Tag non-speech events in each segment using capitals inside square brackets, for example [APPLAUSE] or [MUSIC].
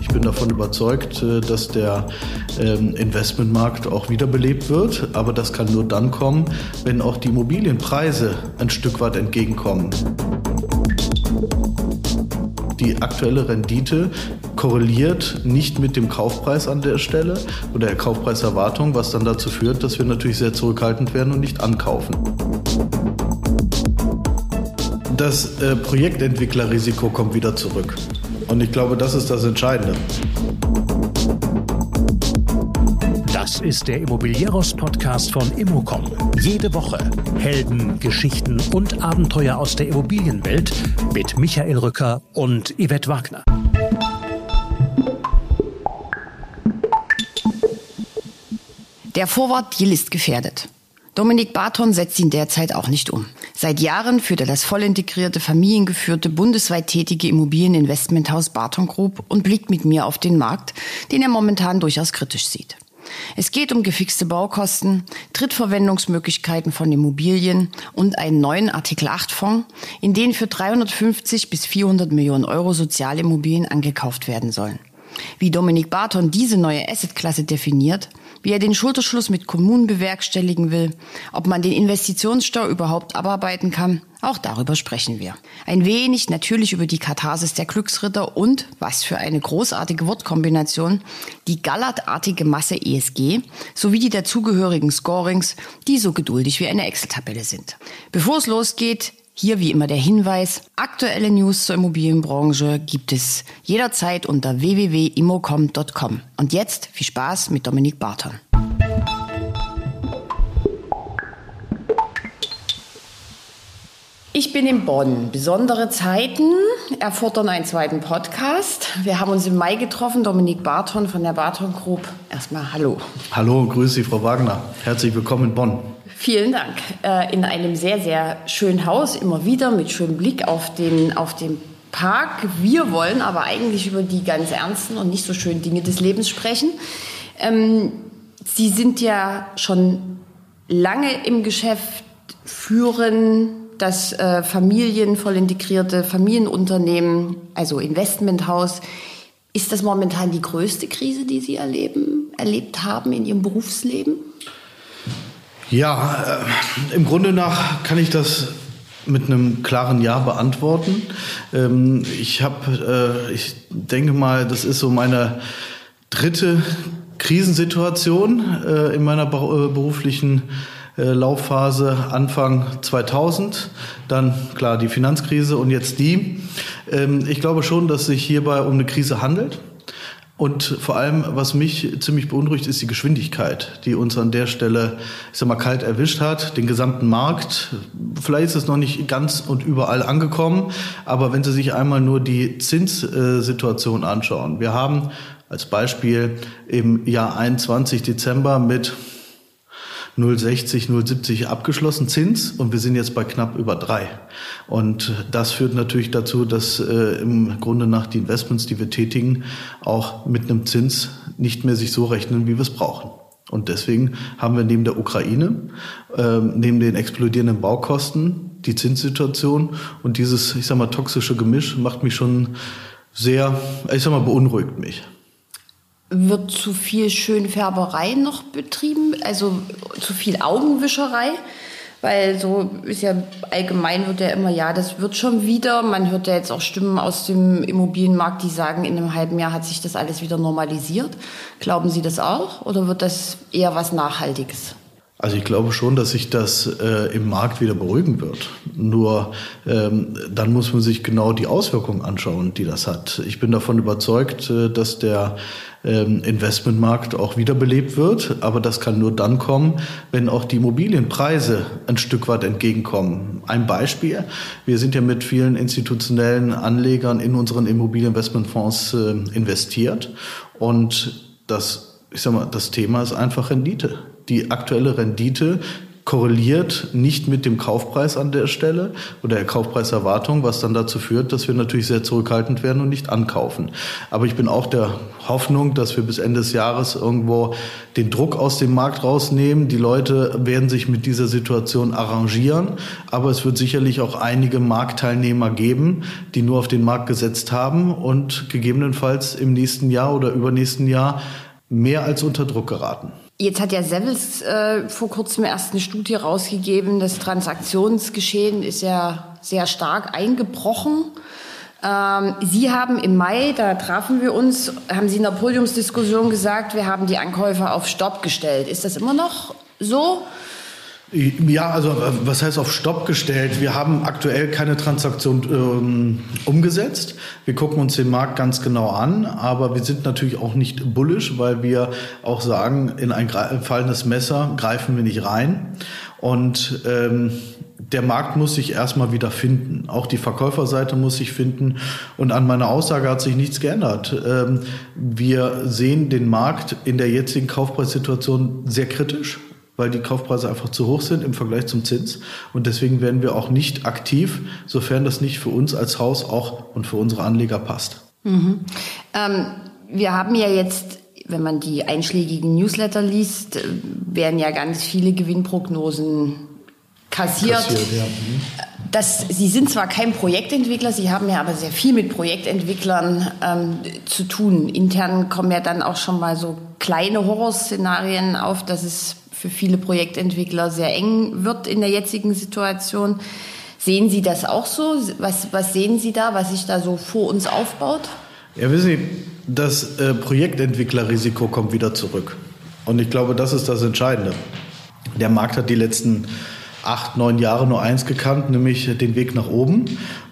Ich bin davon überzeugt, äh, dass der ähm, Investmentmarkt auch wiederbelebt wird. Aber das kann nur dann kommen, wenn auch die Immobilienpreise ein Stück weit entgegenkommen. Die aktuelle Rendite korreliert nicht mit dem Kaufpreis an der Stelle oder der Kaufpreiserwartung, was dann dazu führt, dass wir natürlich sehr zurückhaltend werden und nicht ankaufen. Das äh, Projektentwicklerrisiko kommt wieder zurück. Und ich glaube, das ist das Entscheidende. Das ist der Immobilieros-Podcast von Immocom. Jede Woche Helden, Geschichten und Abenteuer aus der Immobilienwelt mit Michael Rücker und Yvette Wagner. Der Vorwort-Deal ist gefährdet. Dominik Barton setzt ihn derzeit auch nicht um. Seit Jahren führt er das vollintegrierte, familiengeführte, bundesweit tätige Immobilieninvestmenthaus Barton Group und blickt mit mir auf den Markt, den er momentan durchaus kritisch sieht. Es geht um gefixte Baukosten, Drittverwendungsmöglichkeiten von Immobilien und einen neuen Artikel 8 Fonds, in den für 350 bis 400 Millionen Euro Sozialimmobilien angekauft werden sollen. Wie Dominik Barton diese neue Assetklasse definiert, wie er den Schulterschluss mit Kommunen bewerkstelligen will, ob man den Investitionsstau überhaupt abarbeiten kann, auch darüber sprechen wir. Ein wenig natürlich über die Katharsis der Glücksritter und, was für eine großartige Wortkombination, die gallertartige Masse ESG sowie die dazugehörigen Scorings, die so geduldig wie eine Excel-Tabelle sind. Bevor es losgeht, hier wie immer der Hinweis, aktuelle News zur Immobilienbranche gibt es jederzeit unter www.immocom.com. Und jetzt viel Spaß mit Dominik Barton. Ich bin in Bonn. Besondere Zeiten erfordern einen zweiten Podcast. Wir haben uns im Mai getroffen. Dominik Barton von der Barton Group. Erstmal Hallo. Hallo, grüße Sie, Frau Wagner. Herzlich willkommen in Bonn. Vielen Dank. Äh, in einem sehr, sehr schönen Haus, immer wieder mit schönem Blick auf den, auf den Park. Wir wollen aber eigentlich über die ganz ernsten und nicht so schönen Dinge des Lebens sprechen. Ähm, Sie sind ja schon lange im Geschäft, führen das äh, familienvoll integrierte Familienunternehmen, also Investmenthaus. Ist das momentan die größte Krise, die Sie erleben, erlebt haben in Ihrem Berufsleben? Ja, äh, im Grunde nach kann ich das mit einem klaren Ja beantworten. Ähm, ich habe, äh, ich denke mal, das ist so meine dritte Krisensituation äh, in meiner äh, beruflichen äh, Laufphase Anfang 2000, dann klar die Finanzkrise und jetzt die. Ähm, ich glaube schon, dass sich hierbei um eine Krise handelt. Und vor allem, was mich ziemlich beunruhigt, ist die Geschwindigkeit, die uns an der Stelle, ich sag mal, kalt erwischt hat, den gesamten Markt. Vielleicht ist es noch nicht ganz und überall angekommen, aber wenn Sie sich einmal nur die Zinssituation anschauen. Wir haben als Beispiel im Jahr 21 Dezember mit 0,60, 0,70 abgeschlossen Zins und wir sind jetzt bei knapp über drei. Und das führt natürlich dazu, dass äh, im Grunde nach die Investments, die wir tätigen, auch mit einem Zins nicht mehr sich so rechnen, wie wir es brauchen. Und deswegen haben wir neben der Ukraine, äh, neben den explodierenden Baukosten, die Zinssituation und dieses, ich sag mal, toxische Gemisch macht mich schon sehr, ich sag mal, beunruhigt mich. Wird zu viel Schönfärberei noch betrieben? Also zu viel Augenwischerei? Weil so ist ja allgemein wird ja immer, ja, das wird schon wieder. Man hört ja jetzt auch Stimmen aus dem Immobilienmarkt, die sagen, in einem halben Jahr hat sich das alles wieder normalisiert. Glauben Sie das auch? Oder wird das eher was Nachhaltiges? Also ich glaube schon, dass sich das äh, im Markt wieder beruhigen wird. Nur ähm, dann muss man sich genau die Auswirkungen anschauen, die das hat. Ich bin davon überzeugt, äh, dass der ähm, Investmentmarkt auch wiederbelebt wird. Aber das kann nur dann kommen, wenn auch die Immobilienpreise ein Stück weit entgegenkommen. Ein Beispiel. Wir sind ja mit vielen institutionellen Anlegern in unseren Immobilieninvestmentfonds äh, investiert. Und das, ich sag mal, das Thema ist einfach Rendite die aktuelle Rendite korreliert nicht mit dem Kaufpreis an der Stelle oder der Kaufpreiserwartung, was dann dazu führt, dass wir natürlich sehr zurückhaltend werden und nicht ankaufen. Aber ich bin auch der Hoffnung, dass wir bis Ende des Jahres irgendwo den Druck aus dem Markt rausnehmen. Die Leute werden sich mit dieser Situation arrangieren, aber es wird sicherlich auch einige Marktteilnehmer geben, die nur auf den Markt gesetzt haben und gegebenenfalls im nächsten Jahr oder übernächsten Jahr mehr als unter Druck geraten. Jetzt hat ja Sevels äh, vor kurzem erst eine Studie rausgegeben. Das Transaktionsgeschehen ist ja sehr stark eingebrochen. Ähm, Sie haben im Mai, da trafen wir uns, haben Sie in der Podiumsdiskussion gesagt, wir haben die Ankäufer auf Stopp gestellt. Ist das immer noch so? Ja, also was heißt auf Stopp gestellt? Wir haben aktuell keine Transaktion ähm, umgesetzt. Wir gucken uns den Markt ganz genau an, aber wir sind natürlich auch nicht bullish, weil wir auch sagen, in ein fallendes Messer greifen wir nicht rein. Und ähm, der Markt muss sich erstmal wieder finden. Auch die Verkäuferseite muss sich finden. Und an meiner Aussage hat sich nichts geändert. Ähm, wir sehen den Markt in der jetzigen Kaufpreissituation sehr kritisch weil die Kaufpreise einfach zu hoch sind im Vergleich zum Zins. Und deswegen werden wir auch nicht aktiv, sofern das nicht für uns als Haus auch und für unsere Anleger passt. Mhm. Ähm, wir haben ja jetzt, wenn man die einschlägigen Newsletter liest, äh, werden ja ganz viele Gewinnprognosen kassiert. kassiert ja. mhm. das, Sie sind zwar kein Projektentwickler, Sie haben ja aber sehr viel mit Projektentwicklern ähm, zu tun. Intern kommen ja dann auch schon mal so kleine Horrorszenarien auf, dass es für viele Projektentwickler sehr eng wird in der jetzigen Situation. Sehen Sie das auch so? Was, was sehen Sie da, was sich da so vor uns aufbaut? Ja, wissen Sie, das äh, Projektentwicklerrisiko kommt wieder zurück. Und ich glaube, das ist das Entscheidende. Der Markt hat die letzten acht, neun Jahre nur eins gekannt, nämlich den Weg nach oben.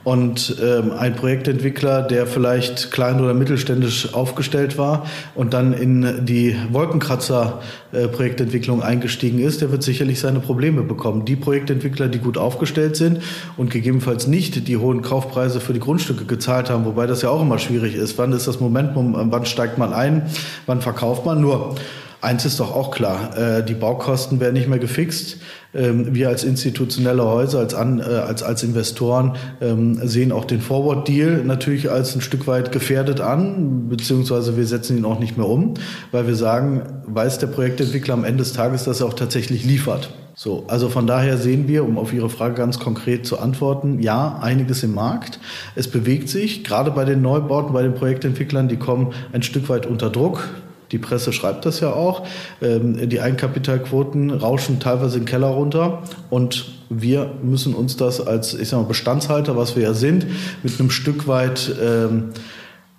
Und ähm, ein Projektentwickler, der vielleicht klein oder mittelständisch aufgestellt war und dann in die Wolkenkratzer-Projektentwicklung äh, eingestiegen ist, der wird sicherlich seine Probleme bekommen. Die Projektentwickler, die gut aufgestellt sind und gegebenenfalls nicht die hohen Kaufpreise für die Grundstücke gezahlt haben, wobei das ja auch immer schwierig ist. Wann ist das Momentum, wann steigt man ein, wann verkauft man? Nur Eins ist doch auch klar, äh, die Baukosten werden nicht mehr gefixt. Ähm, wir als institutionelle Häuser, als, an, äh, als, als Investoren ähm, sehen auch den Forward-Deal natürlich als ein Stück weit gefährdet an, beziehungsweise wir setzen ihn auch nicht mehr um, weil wir sagen, weiß der Projektentwickler am Ende des Tages, dass er auch tatsächlich liefert. So, also von daher sehen wir, um auf Ihre Frage ganz konkret zu antworten, ja, einiges im Markt. Es bewegt sich, gerade bei den Neubauten, bei den Projektentwicklern, die kommen ein Stück weit unter Druck. Die Presse schreibt das ja auch. Ähm, die Eigenkapitalquoten rauschen teilweise in den Keller runter und wir müssen uns das als ich sag mal, Bestandshalter, was wir ja sind, mit einem Stück weit ähm,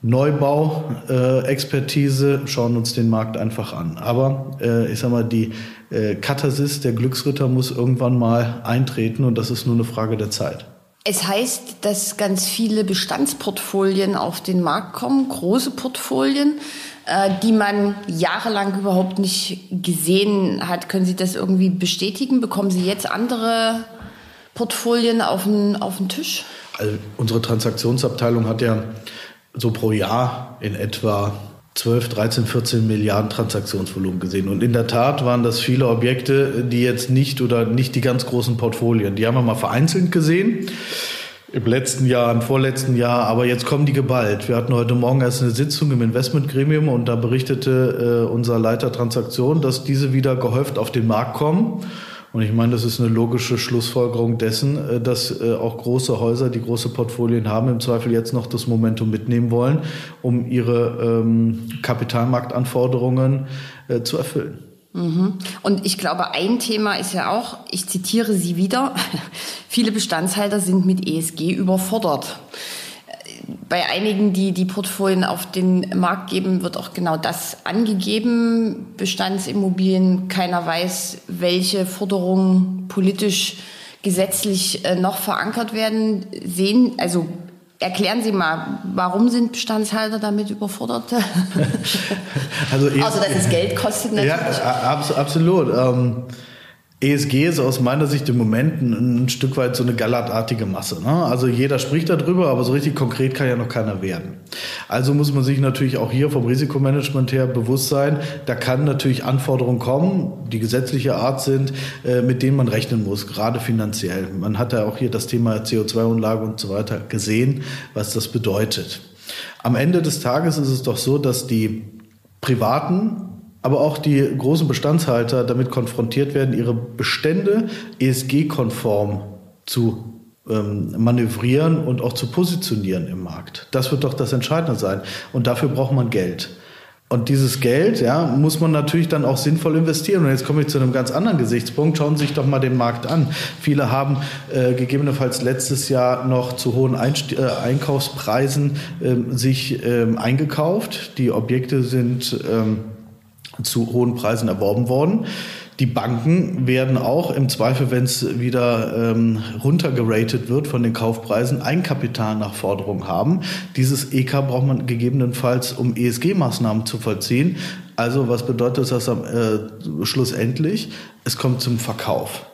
Neubau-Expertise äh, schauen uns den Markt einfach an. Aber äh, ich sag mal, die äh, Katharsis, der Glücksritter muss irgendwann mal eintreten und das ist nur eine Frage der Zeit. Es heißt, dass ganz viele Bestandsportfolien auf den Markt kommen, große Portfolien. Äh, die man jahrelang überhaupt nicht gesehen hat. Können Sie das irgendwie bestätigen? Bekommen Sie jetzt andere Portfolien auf den, auf den Tisch? Also unsere Transaktionsabteilung hat ja so pro Jahr in etwa 12, 13, 14 Milliarden Transaktionsvolumen gesehen. Und in der Tat waren das viele Objekte, die jetzt nicht oder nicht die ganz großen Portfolien. Die haben wir mal vereinzelt gesehen im letzten Jahr, im vorletzten Jahr, aber jetzt kommen die geballt. Wir hatten heute Morgen erst eine Sitzung im Investmentgremium und da berichtete äh, unser Leiter Transaktion, dass diese wieder gehäuft auf den Markt kommen. Und ich meine, das ist eine logische Schlussfolgerung dessen, äh, dass äh, auch große Häuser, die große Portfolien haben, im Zweifel jetzt noch das Momentum mitnehmen wollen, um ihre ähm, Kapitalmarktanforderungen äh, zu erfüllen. Mhm. Und ich glaube, ein Thema ist ja auch, ich zitiere Sie wieder, [LAUGHS] viele Bestandshalter sind mit ESG überfordert. Bei einigen, die die Portfolien auf den Markt geben, wird auch genau das angegeben. Bestandsimmobilien, keiner weiß, welche Forderungen politisch, gesetzlich äh, noch verankert werden. Sehen, also Erklären Sie mal, warum sind Bestandshalter damit überfordert? [LAUGHS] [LAUGHS] also, also dass es Geld kostet natürlich. Ja, absolut. Ähm, ESG ist aus meiner Sicht im Moment ein, ein Stück weit so eine gallertartige Masse. Ne? Also jeder spricht darüber, aber so richtig konkret kann ja noch keiner werden. Also muss man sich natürlich auch hier vom Risikomanagement her bewusst sein, da kann natürlich Anforderungen kommen, die gesetzliche Art sind, äh, mit denen man rechnen muss, gerade finanziell. Man hat ja auch hier das Thema CO2-Umlage und so weiter gesehen, was das bedeutet. Am Ende des Tages ist es doch so, dass die Privaten aber auch die großen Bestandshalter damit konfrontiert werden, ihre Bestände ESG-konform zu ähm, manövrieren und auch zu positionieren im Markt. Das wird doch das Entscheidende sein. Und dafür braucht man Geld. Und dieses Geld, ja, muss man natürlich dann auch sinnvoll investieren. Und jetzt komme ich zu einem ganz anderen Gesichtspunkt. Schauen Sie sich doch mal den Markt an. Viele haben äh, gegebenenfalls letztes Jahr noch zu hohen Einst äh, Einkaufspreisen äh, sich ähm, eingekauft. Die Objekte sind ähm, zu hohen Preisen erworben worden. Die Banken werden auch im Zweifel, wenn es wieder ähm, runtergeratet wird von den Kaufpreisen, Eigenkapitalnachforderungen haben. Dieses EK braucht man gegebenenfalls, um ESG-Maßnahmen zu vollziehen. Also was bedeutet das am, äh, schlussendlich? Es kommt zum Verkauf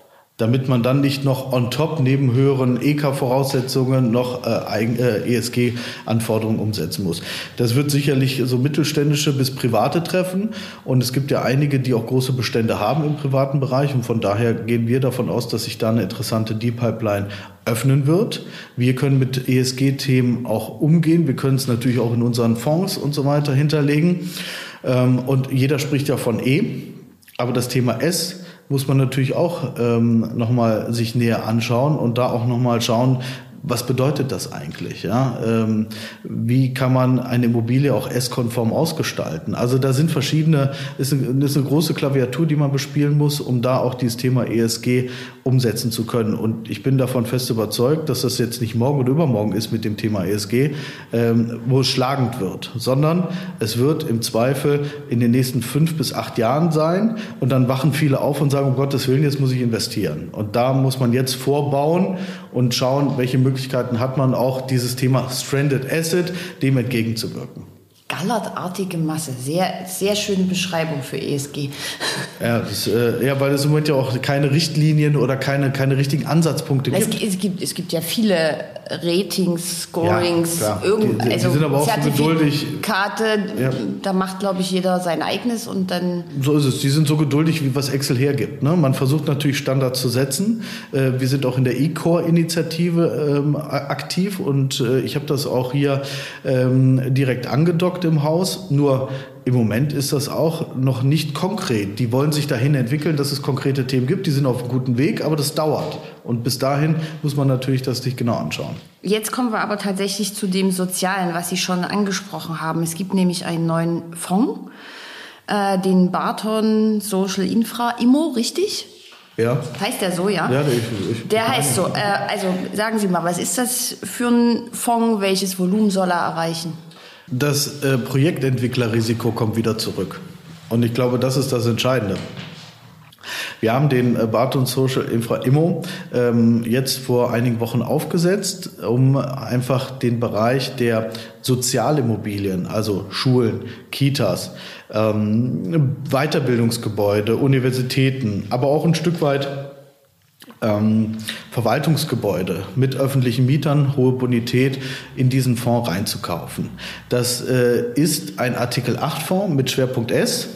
damit man dann nicht noch on top neben höheren EK-Voraussetzungen noch äh, äh, ESG-Anforderungen umsetzen muss. Das wird sicherlich so mittelständische bis private treffen und es gibt ja einige, die auch große Bestände haben im privaten Bereich und von daher gehen wir davon aus, dass sich da eine interessante Deep-Pipeline öffnen wird. Wir können mit ESG-Themen auch umgehen. Wir können es natürlich auch in unseren Fonds und so weiter hinterlegen. Ähm, und jeder spricht ja von E, aber das Thema S muss man natürlich auch ähm, nochmal sich näher anschauen und da auch nochmal schauen, was bedeutet das eigentlich? Ja? Ähm, wie kann man eine Immobilie auch S-konform ausgestalten? Also da sind verschiedene, ist eine, ist eine große Klaviatur, die man bespielen muss, um da auch dieses Thema ESG umsetzen zu können. Und ich bin davon fest überzeugt, dass das jetzt nicht morgen oder übermorgen ist mit dem Thema ESG, ähm, wo es schlagend wird, sondern es wird im Zweifel in den nächsten fünf bis acht Jahren sein. Und dann wachen viele auf und sagen, um Gottes Willen, jetzt muss ich investieren. Und da muss man jetzt vorbauen und schauen, welche Möglichkeiten hat man auch dieses Thema Stranded Asset dem entgegenzuwirken. Gallertartige Masse, sehr, sehr schöne Beschreibung für ESG. Ja, das, äh, ja, weil es im Moment ja auch keine Richtlinien oder keine, keine richtigen Ansatzpunkte es gibt. Es gibt. Es gibt ja viele Ratings, Scorings, ja, irgend, die, die, also die sind aber auch so geduldig. Karte, ja. da macht, glaube ich, jeder sein eigenes und dann. So ist es. Die sind so geduldig, wie was Excel hergibt. Ne? Man versucht natürlich Standards zu setzen. Äh, wir sind auch in der E-Core-Initiative ähm, aktiv und äh, ich habe das auch hier ähm, direkt angedockt im Haus. Nur im Moment ist das auch noch nicht konkret. Die wollen sich dahin entwickeln, dass es konkrete Themen gibt. Die sind auf einem guten Weg, aber das dauert. Und bis dahin muss man natürlich das sich genau anschauen. Jetzt kommen wir aber tatsächlich zu dem Sozialen, was Sie schon angesprochen haben. Es gibt nämlich einen neuen Fonds, äh, den Barton Social Infra Immo, richtig? Ja. Heißt der so, ja? Ja, der, ich, ich, der heißt so. Äh, also sagen Sie mal, was ist das für ein Fonds? Welches Volumen soll er erreichen? Das äh, Projektentwicklerrisiko kommt wieder zurück. Und ich glaube, das ist das Entscheidende. Wir haben den äh, Barton Social Infra Immo ähm, jetzt vor einigen Wochen aufgesetzt, um einfach den Bereich der Sozialimmobilien, also Schulen, Kitas, ähm, Weiterbildungsgebäude, Universitäten, aber auch ein Stück weit ähm, Verwaltungsgebäude mit öffentlichen Mietern, hohe Bonität in diesen Fonds reinzukaufen. Das äh, ist ein Artikel 8 Fonds mit Schwerpunkt S.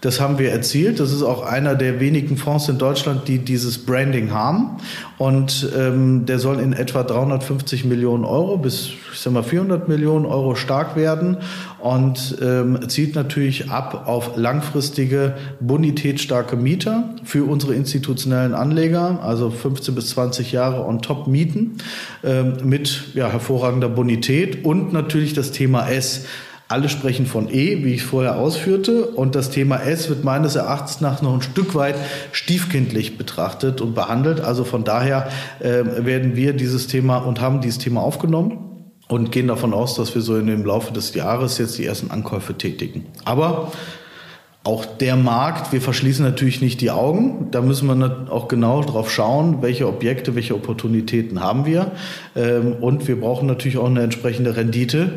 Das haben wir erzielt. Das ist auch einer der wenigen Fonds in Deutschland, die dieses Branding haben. Und ähm, der soll in etwa 350 Millionen Euro bis ich sag mal 400 Millionen Euro stark werden und ähm, zielt natürlich ab auf langfristige bonitätsstarke Mieter für unsere institutionellen Anleger, also 15 bis 20 Jahre on top Mieten ähm, mit ja, hervorragender Bonität und natürlich das Thema S. Alle sprechen von E, wie ich vorher ausführte, und das Thema S wird meines Erachtens nach noch ein Stück weit stiefkindlich betrachtet und behandelt. Also von daher äh, werden wir dieses Thema und haben dieses Thema aufgenommen und gehen davon aus, dass wir so in dem Laufe des Jahres jetzt die ersten Ankäufe tätigen. Aber auch der Markt, wir verschließen natürlich nicht die Augen. Da müssen wir auch genau drauf schauen, welche Objekte, welche Opportunitäten haben wir. Ähm, und wir brauchen natürlich auch eine entsprechende Rendite,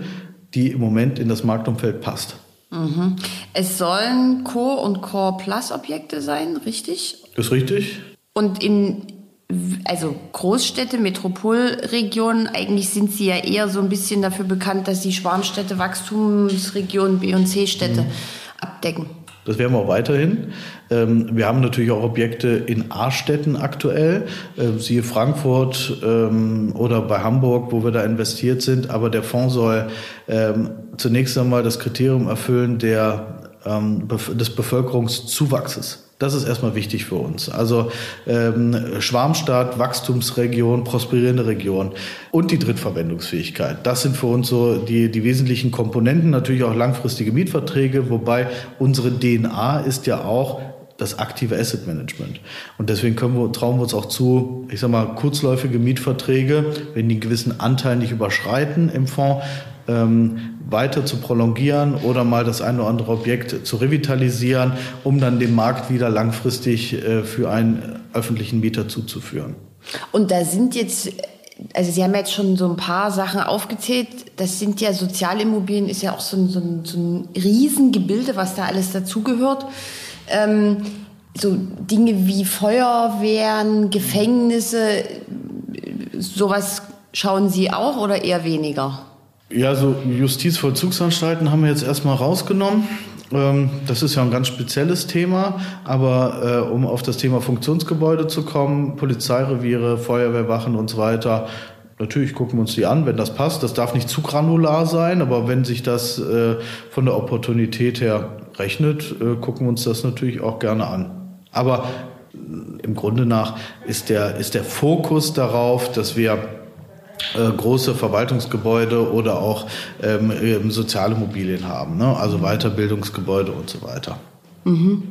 die im Moment in das Marktumfeld passt. Mhm. Es sollen Core- und Core-Plus-Objekte sein, richtig? Ist richtig. Und in also Großstädte, Metropolregionen, eigentlich sind sie ja eher so ein bisschen dafür bekannt, dass sie Schwarmstädte, Wachstumsregionen, B- und C-Städte mhm. abdecken. Das werden wir auch weiterhin. Ähm, wir haben natürlich auch Objekte in A-Städten aktuell, äh, siehe Frankfurt ähm, oder bei Hamburg, wo wir da investiert sind. Aber der Fonds soll ähm, zunächst einmal das Kriterium erfüllen der, des Bevölkerungszuwachses. Das ist erstmal wichtig für uns. Also ähm, Schwarmstaat, Wachstumsregion, prosperierende Region und die Drittverwendungsfähigkeit. Das sind für uns so die, die wesentlichen Komponenten. Natürlich auch langfristige Mietverträge, wobei unsere DNA ist ja auch das aktive Asset Management. Und deswegen wir, trauen wir uns auch zu, ich sag mal, kurzläufige Mietverträge, wenn die einen gewissen Anteil nicht überschreiten im Fonds, ähm, weiter zu prolongieren oder mal das eine oder andere Objekt zu revitalisieren, um dann den Markt wieder langfristig äh, für einen öffentlichen Mieter zuzuführen. Und da sind jetzt also Sie haben jetzt schon so ein paar Sachen aufgezählt. Das sind ja Sozialimmobilien, ist ja auch so ein, so ein, so ein Riesengebilde, was da alles dazugehört. Ähm, so Dinge wie Feuerwehren, Gefängnisse, sowas schauen Sie auch oder eher weniger? Ja, so Justizvollzugsanstalten haben wir jetzt erstmal rausgenommen. Ähm, das ist ja ein ganz spezielles Thema, aber äh, um auf das Thema Funktionsgebäude zu kommen, Polizeireviere, Feuerwehrwachen und so weiter, natürlich gucken wir uns die an, wenn das passt. Das darf nicht zu granular sein, aber wenn sich das äh, von der Opportunität her rechnet, äh, gucken wir uns das natürlich auch gerne an. Aber im Grunde nach ist der, ist der Fokus darauf, dass wir äh, große Verwaltungsgebäude oder auch ähm, ähm, soziale Immobilien haben, ne? also Weiterbildungsgebäude und so weiter. Mhm.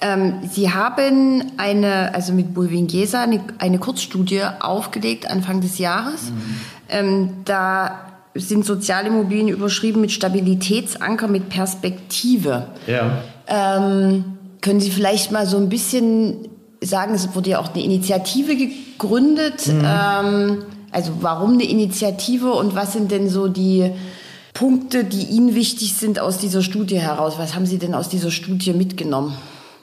Ähm, Sie haben eine, also mit Bulwingesa eine, eine Kurzstudie aufgelegt Anfang des Jahres. Mhm. Ähm, da sind Sozialimmobilien überschrieben mit Stabilitätsanker, mit Perspektive. Ja. Ähm, können Sie vielleicht mal so ein bisschen sagen, es wurde ja auch eine Initiative gegründet. Mhm. Also warum eine Initiative und was sind denn so die Punkte, die Ihnen wichtig sind aus dieser Studie heraus? Was haben Sie denn aus dieser Studie mitgenommen?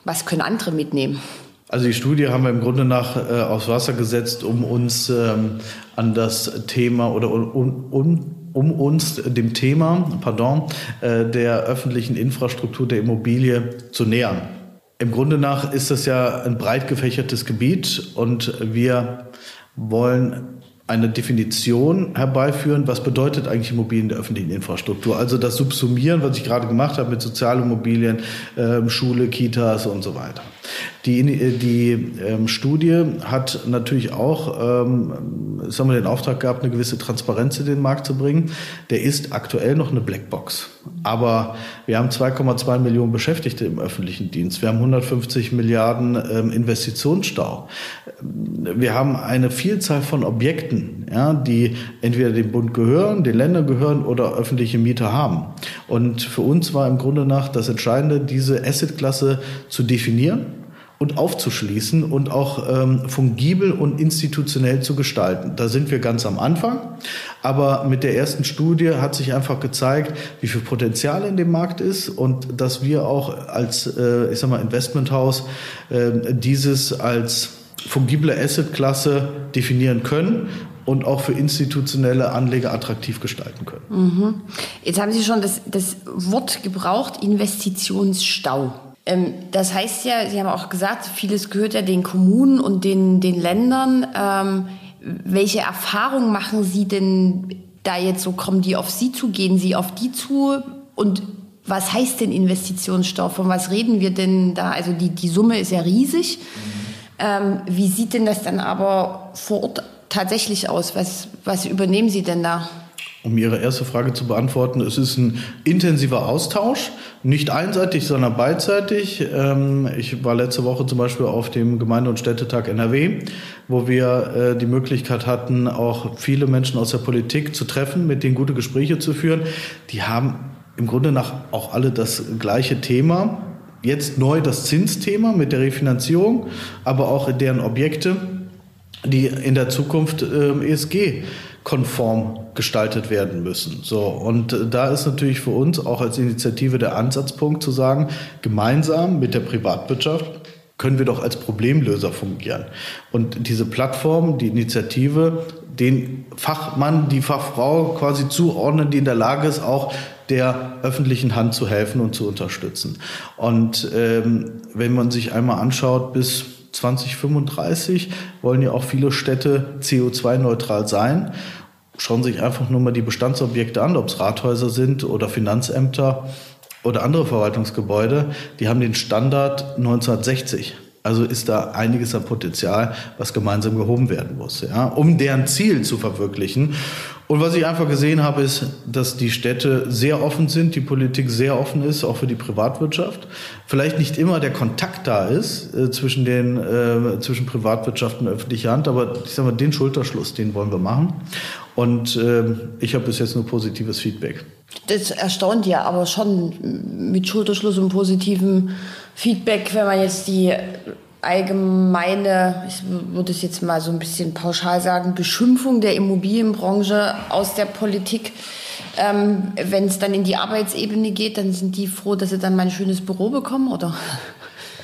Was können andere mitnehmen? Also die Studie haben wir im Grunde nach äh, aufs Wasser gesetzt, um uns ähm, an das Thema oder um, um, um uns dem Thema, pardon, äh, der öffentlichen Infrastruktur der Immobilie zu nähern. Im Grunde nach ist das ja ein breit gefächertes Gebiet und wir wollen eine Definition herbeiführen, was bedeutet eigentlich Immobilien der öffentlichen Infrastruktur. Also das Subsumieren, was ich gerade gemacht habe mit Sozialimmobilien, äh, Schule, Kitas und so weiter. Die, äh, die ähm, Studie hat natürlich auch, ähm, sagen wir, den Auftrag gehabt, eine gewisse Transparenz in den Markt zu bringen. Der ist aktuell noch eine Blackbox. Aber wir haben 2,2 Millionen Beschäftigte im öffentlichen Dienst. Wir haben 150 Milliarden ähm, Investitionsstau. Wir haben eine Vielzahl von Objekten, ja, die entweder dem Bund gehören, den Ländern gehören oder öffentliche Mieter haben. Und für uns war im Grunde nach das Entscheidende, diese Assetklasse zu definieren und aufzuschließen und auch ähm, fungibel und institutionell zu gestalten. Da sind wir ganz am Anfang, aber mit der ersten Studie hat sich einfach gezeigt, wie viel Potenzial in dem Markt ist und dass wir auch als, äh, ich sag mal, Investmenthaus äh, dieses als fungible Assetklasse definieren können und auch für institutionelle Anleger attraktiv gestalten können. Mhm. Jetzt haben Sie schon das, das Wort gebraucht, Investitionsstau. Ähm, das heißt ja, Sie haben auch gesagt, vieles gehört ja den Kommunen und den, den Ländern. Ähm, welche Erfahrungen machen Sie denn da jetzt so? Kommen die auf Sie zu? Gehen Sie auf die zu? Und was heißt denn Investitionsstau? Von was reden wir denn da? Also die, die Summe ist ja riesig. Ähm, wie sieht denn das dann aber vor Ort tatsächlich aus? Was, was übernehmen Sie denn da? Um Ihre erste Frage zu beantworten, es ist ein intensiver Austausch, nicht einseitig, sondern beidseitig. Ähm, ich war letzte Woche zum Beispiel auf dem Gemeinde- und Städtetag NRW, wo wir äh, die Möglichkeit hatten, auch viele Menschen aus der Politik zu treffen, mit denen gute Gespräche zu führen. Die haben im Grunde nach auch alle das gleiche Thema. Jetzt neu das Zinsthema mit der Refinanzierung, aber auch deren Objekte, die in der Zukunft äh, ESG konform gestaltet werden müssen. So und äh, da ist natürlich für uns auch als Initiative der Ansatzpunkt zu sagen, gemeinsam mit der Privatwirtschaft können wir doch als Problemlöser fungieren. Und diese Plattform, die Initiative, den Fachmann, die Fachfrau quasi zuordnen, die in der Lage ist, auch der öffentlichen Hand zu helfen und zu unterstützen. Und ähm, wenn man sich einmal anschaut, bis 2035 wollen ja auch viele Städte CO2-neutral sein. Schauen Sie sich einfach nur mal die Bestandsobjekte an, ob es Rathäuser sind oder Finanzämter oder andere Verwaltungsgebäude. Die haben den Standard 1960. Also ist da einiges an Potenzial, was gemeinsam gehoben werden muss, ja, um deren Ziel zu verwirklichen. Und was ich einfach gesehen habe, ist, dass die Städte sehr offen sind, die Politik sehr offen ist, auch für die Privatwirtschaft. Vielleicht nicht immer der Kontakt da ist äh, zwischen den äh, zwischen Privatwirtschaft und öffentlicher Hand, aber ich sage mal, den Schulterschluss, den wollen wir machen. Und äh, ich habe bis jetzt nur positives Feedback. Das erstaunt ja, aber schon mit Schulterschluss und positivem Feedback, wenn man jetzt die allgemeine, ich würde es jetzt mal so ein bisschen pauschal sagen, Beschimpfung der Immobilienbranche aus der Politik. Ähm, wenn es dann in die Arbeitsebene geht, dann sind die froh, dass sie dann mal ein schönes Büro bekommen, oder?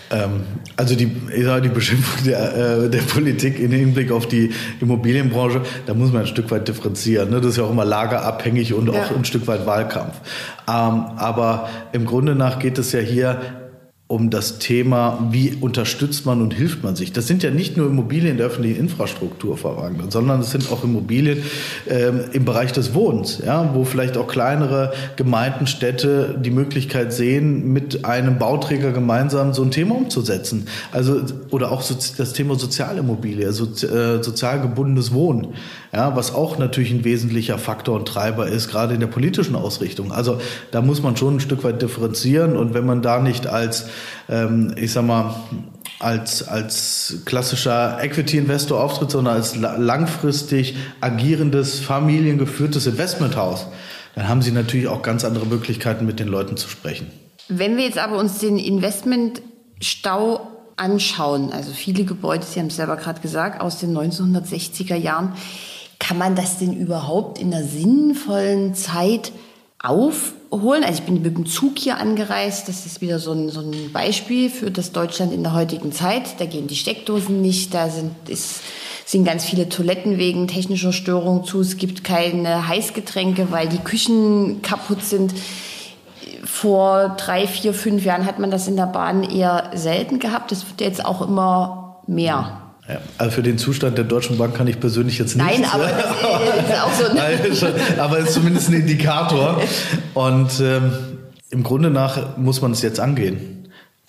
Ähm, also die, ich sage, die Beschimpfung der, äh, der Politik im Hinblick auf die Immobilienbranche, da muss man ein Stück weit differenzieren. Ne? Das ist ja auch immer lagerabhängig und ja. auch ein Stück weit Wahlkampf. Ähm, aber im Grunde nach geht es ja hier um das Thema, wie unterstützt man und hilft man sich. Das sind ja nicht nur Immobilien der öffentlichen Infrastruktur verwandelt, sondern es sind auch Immobilien ähm, im Bereich des Wohnens, ja, wo vielleicht auch kleinere Gemeinden, Städte die Möglichkeit sehen, mit einem Bauträger gemeinsam so ein Thema umzusetzen. Also oder auch so, das Thema Sozialimmobilie, so, äh, sozial gebundenes Wohnen, ja, was auch natürlich ein wesentlicher Faktor und Treiber ist, gerade in der politischen Ausrichtung. Also da muss man schon ein Stück weit differenzieren und wenn man da nicht als ähm, ich sag mal, als, als klassischer Equity-Investor auftritt, sondern als langfristig agierendes, familiengeführtes Investmenthaus, dann haben Sie natürlich auch ganz andere Möglichkeiten, mit den Leuten zu sprechen. Wenn wir jetzt aber uns den Investmentstau anschauen, also viele Gebäude, Sie haben es selber gerade gesagt, aus den 1960er Jahren, kann man das denn überhaupt in einer sinnvollen Zeit aufholen. Also ich bin mit dem Zug hier angereist. Das ist wieder so ein, so ein Beispiel für das Deutschland in der heutigen Zeit. Da gehen die Steckdosen nicht. Da sind, ist, sind ganz viele Toiletten wegen technischer Störungen zu. Es gibt keine Heißgetränke, weil die Küchen kaputt sind. Vor drei, vier, fünf Jahren hat man das in der Bahn eher selten gehabt. Das wird jetzt auch immer mehr. Ja, also für den Zustand der Deutschen Bank kann ich persönlich jetzt nicht. Nein, aber das ist auch so. [LAUGHS] Ein aber es ist zumindest ein Indikator. Und ähm, im Grunde nach muss man es jetzt angehen.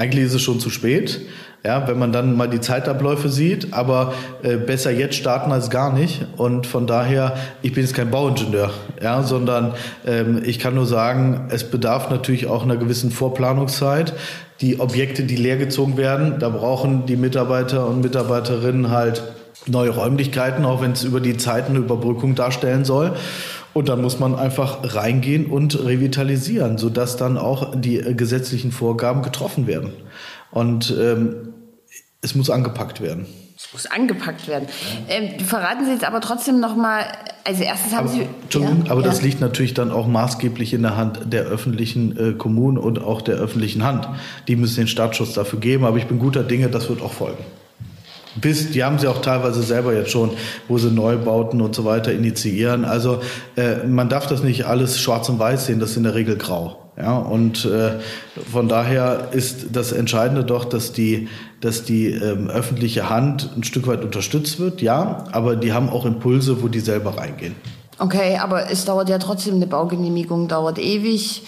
Eigentlich ist es schon zu spät, ja, wenn man dann mal die Zeitabläufe sieht, aber äh, besser jetzt starten als gar nicht. Und von daher, ich bin jetzt kein Bauingenieur, ja, sondern ähm, ich kann nur sagen, es bedarf natürlich auch einer gewissen Vorplanungszeit die Objekte, die leergezogen werden, da brauchen die Mitarbeiter und Mitarbeiterinnen halt neue Räumlichkeiten, auch wenn es über die Zeit eine Überbrückung darstellen soll. Und dann muss man einfach reingehen und revitalisieren, sodass dann auch die gesetzlichen Vorgaben getroffen werden. Und ähm, es muss angepackt werden. Es muss angepackt werden. Ähm, verraten Sie jetzt aber trotzdem noch mal. Also erstens haben aber, Sie. Entschuldigung, ja, aber ja. das liegt natürlich dann auch maßgeblich in der Hand der öffentlichen äh, Kommunen und auch der öffentlichen Hand. Die müssen den Startschuss dafür geben. Aber ich bin guter Dinge, das wird auch folgen. Bis, die haben sie auch teilweise selber jetzt schon, wo sie Neubauten und so weiter initiieren. Also äh, man darf das nicht alles schwarz und weiß sehen, das ist in der Regel grau. Ja, und äh, von daher ist das Entscheidende doch, dass die, dass die ähm, öffentliche Hand ein Stück weit unterstützt wird, ja, aber die haben auch Impulse, wo die selber reingehen. Okay, aber es dauert ja trotzdem, eine Baugenehmigung dauert ewig.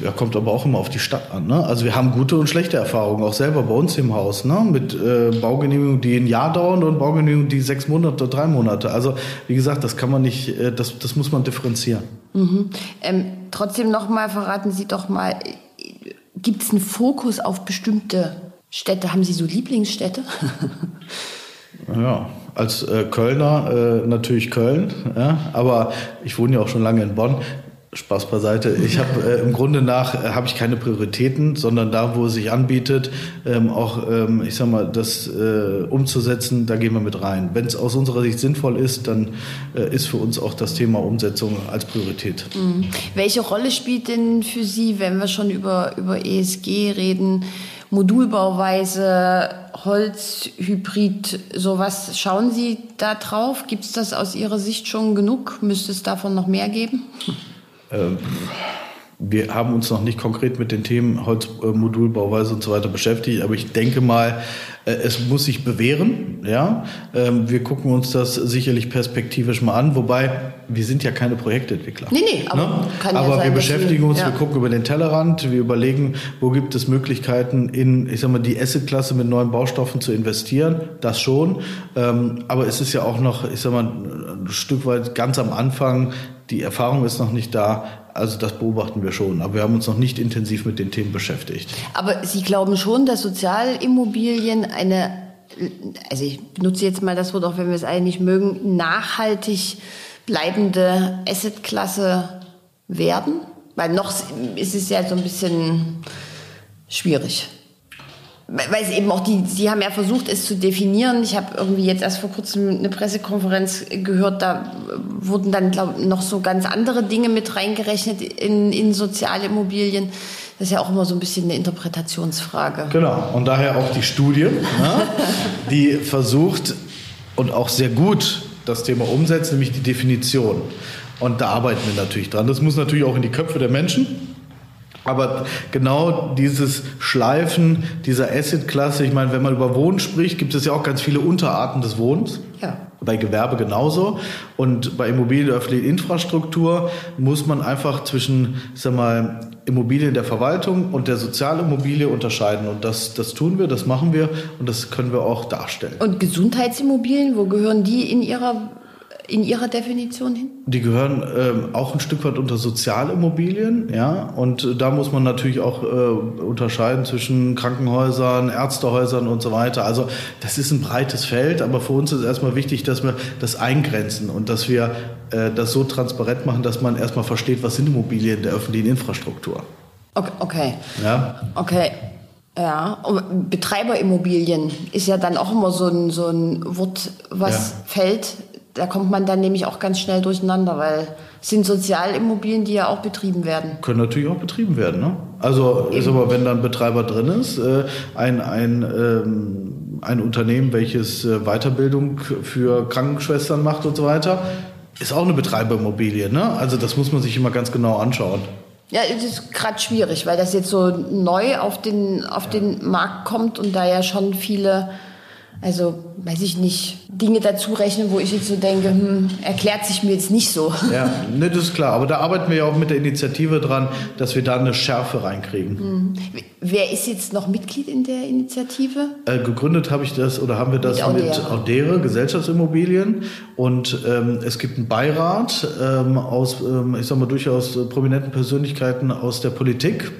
Ja, kommt aber auch immer auf die Stadt an. Ne? Also wir haben gute und schlechte Erfahrungen, auch selber bei uns im Haus, ne? mit äh, Baugenehmigungen, die ein Jahr dauern und Baugenehmigungen, die sechs Monate, drei Monate. Also wie gesagt, das kann man nicht, äh, das, das muss man differenzieren. Mhm. Ähm, trotzdem nochmal, verraten Sie doch mal, gibt es einen Fokus auf bestimmte Städte? Haben Sie so Lieblingsstädte? [LAUGHS] ja, als äh, Kölner äh, natürlich Köln, ja? aber ich wohne ja auch schon lange in Bonn. Spaß beiseite. Ich habe äh, im Grunde nach äh, habe ich keine Prioritäten, sondern da, wo es sich anbietet, ähm, auch ähm, ich sag mal, das äh, umzusetzen, da gehen wir mit rein. Wenn es aus unserer Sicht sinnvoll ist, dann äh, ist für uns auch das Thema Umsetzung als Priorität. Mhm. Welche Rolle spielt denn für Sie, wenn wir schon über über ESG reden? Modulbauweise, Holzhybrid, sowas. Schauen Sie da drauf? Gibt es das aus Ihrer Sicht schon genug? Müsste es davon noch mehr geben? [LAUGHS] Ähm, wir haben uns noch nicht konkret mit den Themen Holzmodulbauweise und so weiter beschäftigt, aber ich denke mal, äh, es muss sich bewähren. Ja, ähm, wir gucken uns das sicherlich perspektivisch mal an, wobei wir sind ja keine Projektentwickler. Nee, nee, aber, ne? kann aber ja sein, wir beschäftigen wir, uns, ja. wir gucken über den Tellerrand, wir überlegen, wo gibt es Möglichkeiten in, ich sag mal, die Asset-Klasse mit neuen Baustoffen zu investieren. Das schon, ähm, aber es ist ja auch noch, ich sag mal, ein Stück weit ganz am Anfang. Die Erfahrung ist noch nicht da. Also das beobachten wir schon, aber wir haben uns noch nicht intensiv mit den Themen beschäftigt. Aber Sie glauben schon, dass Sozialimmobilien eine, also ich benutze jetzt mal das Wort, auch wenn wir es eigentlich mögen, nachhaltig bleibende Assetklasse werden? Weil noch ist es ja so ein bisschen schwierig weil es eben auch die, sie haben ja versucht, es zu definieren. Ich habe irgendwie jetzt erst vor kurzem eine Pressekonferenz gehört, da wurden dann glaub, noch so ganz andere Dinge mit reingerechnet in, in soziale Immobilien. Das ist ja auch immer so ein bisschen eine Interpretationsfrage. Genau, und daher auch die Studie, ne, [LAUGHS] die versucht und auch sehr gut das Thema umsetzt, nämlich die Definition. Und da arbeiten wir natürlich dran. Das muss natürlich auch in die Köpfe der Menschen. Aber genau dieses Schleifen dieser Asset-Klasse, ich meine, wenn man über Wohnen spricht, gibt es ja auch ganz viele Unterarten des Wohnens. Ja. Bei Gewerbe genauso. Und bei Immobilien öffentliche Infrastruktur muss man einfach zwischen, sag mal, Immobilien der Verwaltung und der Sozialimmobilie unterscheiden. Und das, das tun wir, das machen wir und das können wir auch darstellen. Und Gesundheitsimmobilien, wo gehören die in Ihrer in Ihrer Definition hin? Die gehören ähm, auch ein Stück weit unter Sozialimmobilien, ja. Und äh, da muss man natürlich auch äh, unterscheiden zwischen Krankenhäusern, Ärztehäusern und so weiter. Also das ist ein breites Feld, aber für uns ist erstmal wichtig, dass wir das eingrenzen und dass wir äh, das so transparent machen, dass man erstmal versteht, was sind Immobilien der öffentlichen Infrastruktur. Okay. okay. Ja. Okay. Ja, Betreiberimmobilien ist ja dann auch immer so ein, so ein Wort, was ja. fällt da kommt man dann nämlich auch ganz schnell durcheinander, weil es sind Sozialimmobilien, die ja auch betrieben werden. Können natürlich auch betrieben werden, ne? Also ist aber, wenn da ein Betreiber drin ist, äh, ein, ein, ähm, ein Unternehmen, welches äh, Weiterbildung für Krankenschwestern macht und so weiter, ist auch eine Betreiberimmobilie, ne? Also das muss man sich immer ganz genau anschauen. Ja, es ist gerade schwierig, weil das jetzt so neu auf den, auf den Markt kommt und da ja schon viele also, weiß ich nicht, Dinge dazu rechnen, wo ich jetzt so denke, hm, erklärt sich mir jetzt nicht so. Ja, ne, das ist klar. Aber da arbeiten wir ja auch mit der Initiative dran, dass wir da eine Schärfe reinkriegen. Hm. Wer ist jetzt noch Mitglied in der Initiative? Äh, gegründet habe ich das oder haben wir das mit Audere, mit Audere Gesellschaftsimmobilien. Und ähm, es gibt einen Beirat ähm, aus, ähm, ich sag mal, durchaus prominenten Persönlichkeiten aus der Politik.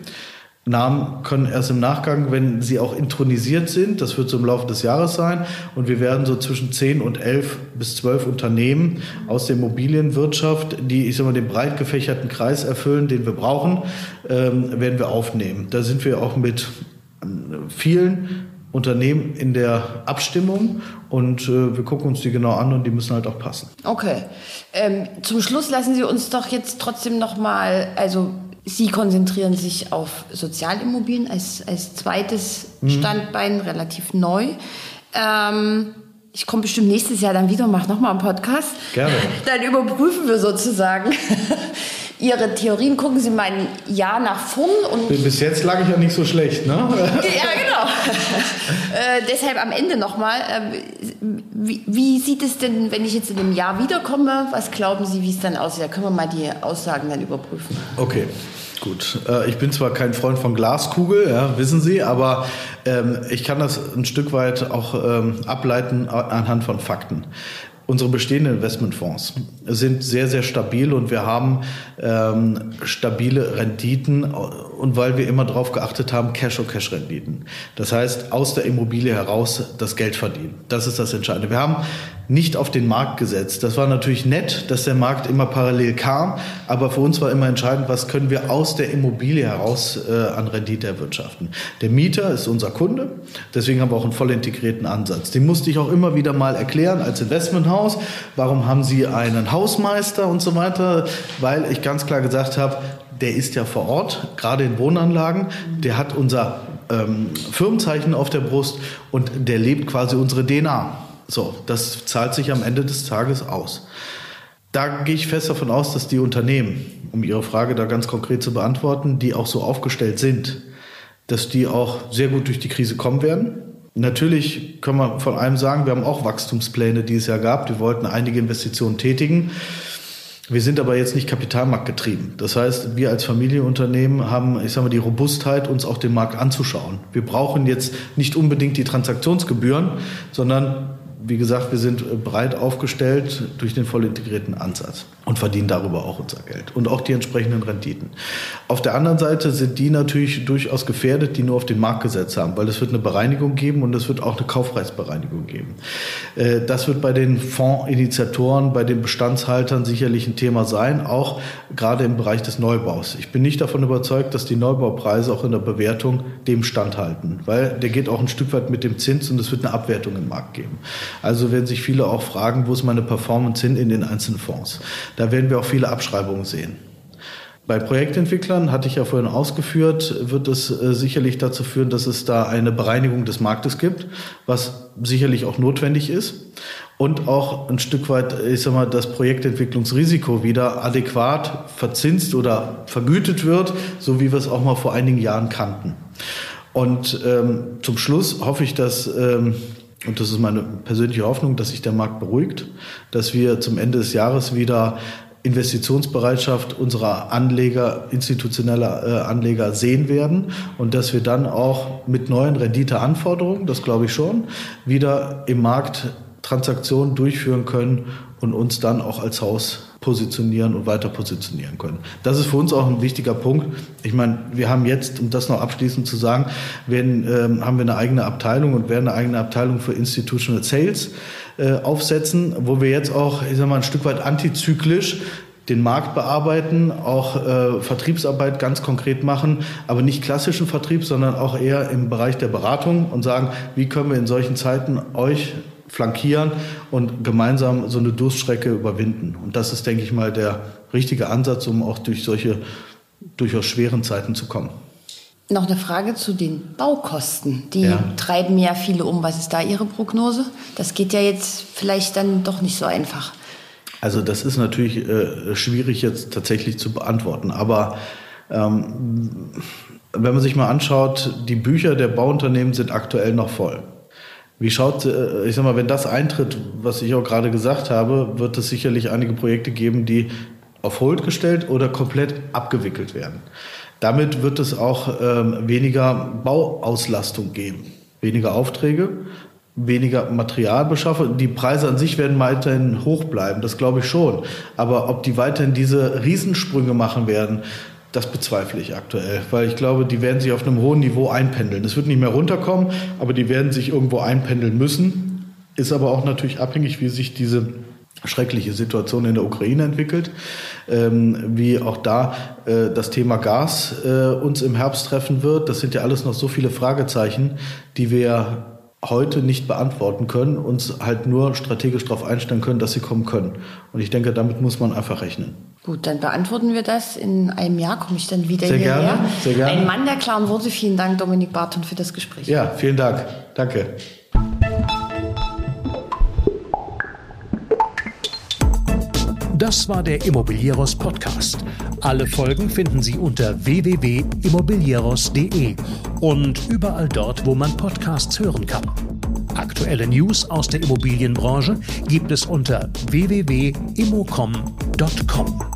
Namen können erst im Nachgang, wenn sie auch intronisiert sind, das wird so im Laufe des Jahres sein, und wir werden so zwischen 10 und 11 bis 12 Unternehmen aus der Immobilienwirtschaft, die, ich sag mal, den breit gefächerten Kreis erfüllen, den wir brauchen, ähm, werden wir aufnehmen. Da sind wir auch mit äh, vielen Unternehmen in der Abstimmung und äh, wir gucken uns die genau an und die müssen halt auch passen. Okay. Ähm, zum Schluss lassen Sie uns doch jetzt trotzdem noch mal, also Sie konzentrieren sich auf Sozialimmobilien als, als zweites mhm. Standbein, relativ neu. Ähm, ich komme bestimmt nächstes Jahr dann wieder, mache nochmal einen Podcast. Gerne. [LAUGHS] Dann überprüfen wir sozusagen Ihre Theorien. Gucken Sie mal ein Jahr nach vorn. Und Bis jetzt lag ich ja nicht so schlecht, ne? ja, genau. [LAUGHS] äh, deshalb am Ende nochmal. Äh, wie, wie, sieht es denn, wenn ich jetzt in einem Jahr wiederkomme? Was glauben Sie, wie es dann aussieht? Da können wir mal die Aussagen dann überprüfen. Okay. Gut, äh, ich bin zwar kein Freund von Glaskugel, ja, wissen Sie, aber ähm, ich kann das ein Stück weit auch ähm, ableiten anhand von Fakten. Unsere bestehenden Investmentfonds sind sehr, sehr stabil und wir haben ähm, stabile Renditen und weil wir immer darauf geachtet haben, Cash-on-Cash-Renditen. Das heißt, aus der Immobilie heraus das Geld verdienen. Das ist das Entscheidende. Wir haben nicht auf den Markt gesetzt. Das war natürlich nett, dass der Markt immer parallel kam, aber für uns war immer entscheidend, was können wir aus der Immobilie heraus äh, an Rendite erwirtschaften. Der Mieter ist unser Kunde, deswegen haben wir auch einen voll integrierten Ansatz. Den musste ich auch immer wieder mal erklären als Investmenthaus. Warum haben Sie einen Hausmeister und so weiter? Weil ich ganz klar gesagt habe, der ist ja vor Ort, gerade in Wohnanlagen. Der hat unser ähm, Firmenzeichen auf der Brust und der lebt quasi unsere DNA. So, das zahlt sich am Ende des Tages aus. Da gehe ich fest davon aus, dass die Unternehmen, um Ihre Frage da ganz konkret zu beantworten, die auch so aufgestellt sind, dass die auch sehr gut durch die Krise kommen werden. Natürlich können wir von einem sagen, wir haben auch Wachstumspläne, die es ja gab. Wir wollten einige Investitionen tätigen. Wir sind aber jetzt nicht kapitalmarktgetrieben. Das heißt, wir als Familienunternehmen haben, ich sage mal, die Robustheit, uns auch den Markt anzuschauen. Wir brauchen jetzt nicht unbedingt die Transaktionsgebühren, sondern wie gesagt, wir sind breit aufgestellt durch den voll integrierten Ansatz und verdienen darüber auch unser Geld und auch die entsprechenden Renditen. Auf der anderen Seite sind die natürlich durchaus gefährdet, die nur auf den Markt gesetzt haben, weil es wird eine Bereinigung geben und es wird auch eine Kaufpreisbereinigung geben. Äh, das wird bei den Fondsinitiatoren, bei den Bestandshaltern sicherlich ein Thema sein, auch gerade im Bereich des Neubaus. Ich bin nicht davon überzeugt, dass die Neubaupreise auch in der Bewertung dem standhalten, weil der geht auch ein Stück weit mit dem Zins und es wird eine Abwertung im Markt geben. Also werden sich viele auch fragen, wo ist meine Performance hin in den einzelnen Fonds. Da werden wir auch viele Abschreibungen sehen. Bei Projektentwicklern, hatte ich ja vorhin ausgeführt, wird es äh, sicherlich dazu führen, dass es da eine Bereinigung des Marktes gibt, was sicherlich auch notwendig ist und auch ein Stück weit, ich sag mal, das Projektentwicklungsrisiko wieder adäquat verzinst oder vergütet wird, so wie wir es auch mal vor einigen Jahren kannten. Und ähm, zum Schluss hoffe ich, dass ähm, und das ist meine persönliche Hoffnung, dass sich der Markt beruhigt, dass wir zum Ende des Jahres wieder Investitionsbereitschaft unserer Anleger, institutioneller äh, Anleger sehen werden und dass wir dann auch mit neuen Renditeanforderungen, das glaube ich schon, wieder im Markt Transaktionen durchführen können und uns dann auch als Haus positionieren und weiter positionieren können. Das ist für uns auch ein wichtiger Punkt. Ich meine, wir haben jetzt, um das noch abschließend zu sagen, werden, ähm, haben wir eine eigene Abteilung und werden eine eigene Abteilung für Institutional Sales äh, aufsetzen, wo wir jetzt auch, ich sag mal, ein Stück weit antizyklisch den Markt bearbeiten, auch äh, Vertriebsarbeit ganz konkret machen, aber nicht klassischen Vertrieb, sondern auch eher im Bereich der Beratung und sagen, wie können wir in solchen Zeiten euch flankieren und gemeinsam so eine Durststrecke überwinden. Und das ist, denke ich mal, der richtige Ansatz, um auch durch solche durchaus schweren Zeiten zu kommen. Noch eine Frage zu den Baukosten. Die ja. treiben ja viele um. Was ist da Ihre Prognose? Das geht ja jetzt vielleicht dann doch nicht so einfach. Also das ist natürlich äh, schwierig jetzt tatsächlich zu beantworten. Aber ähm, wenn man sich mal anschaut, die Bücher der Bauunternehmen sind aktuell noch voll. Wie schaut, äh, ich sag mal, wenn das eintritt, was ich auch gerade gesagt habe, wird es sicherlich einige Projekte geben, die auf Hold gestellt oder komplett abgewickelt werden. Damit wird es auch ähm, weniger Bauauslastung geben, weniger Aufträge, weniger Materialbeschaffung. Die Preise an sich werden weiterhin hoch bleiben, das glaube ich schon. Aber ob die weiterhin diese Riesensprünge machen werden, das bezweifle ich aktuell, weil ich glaube, die werden sich auf einem hohen Niveau einpendeln. Es wird nicht mehr runterkommen, aber die werden sich irgendwo einpendeln müssen. Ist aber auch natürlich abhängig, wie sich diese schreckliche Situation in der Ukraine entwickelt, ähm, wie auch da äh, das Thema Gas äh, uns im Herbst treffen wird. Das sind ja alles noch so viele Fragezeichen, die wir heute nicht beantworten können, uns halt nur strategisch darauf einstellen können, dass sie kommen können. Und ich denke, damit muss man einfach rechnen. Gut, dann beantworten wir das. In einem Jahr komme ich dann wieder sehr hierher. Gerne, sehr gerne. Ein Mann der klaren Worte. Vielen Dank, Dominik Barton, für das Gespräch. Ja, vielen Dank. Danke. Das war der Immobilieros Podcast. Alle Folgen finden Sie unter www.immobilieros.de und überall dort, wo man Podcasts hören kann. Aktuelle News aus der Immobilienbranche gibt es unter www.immocom.com.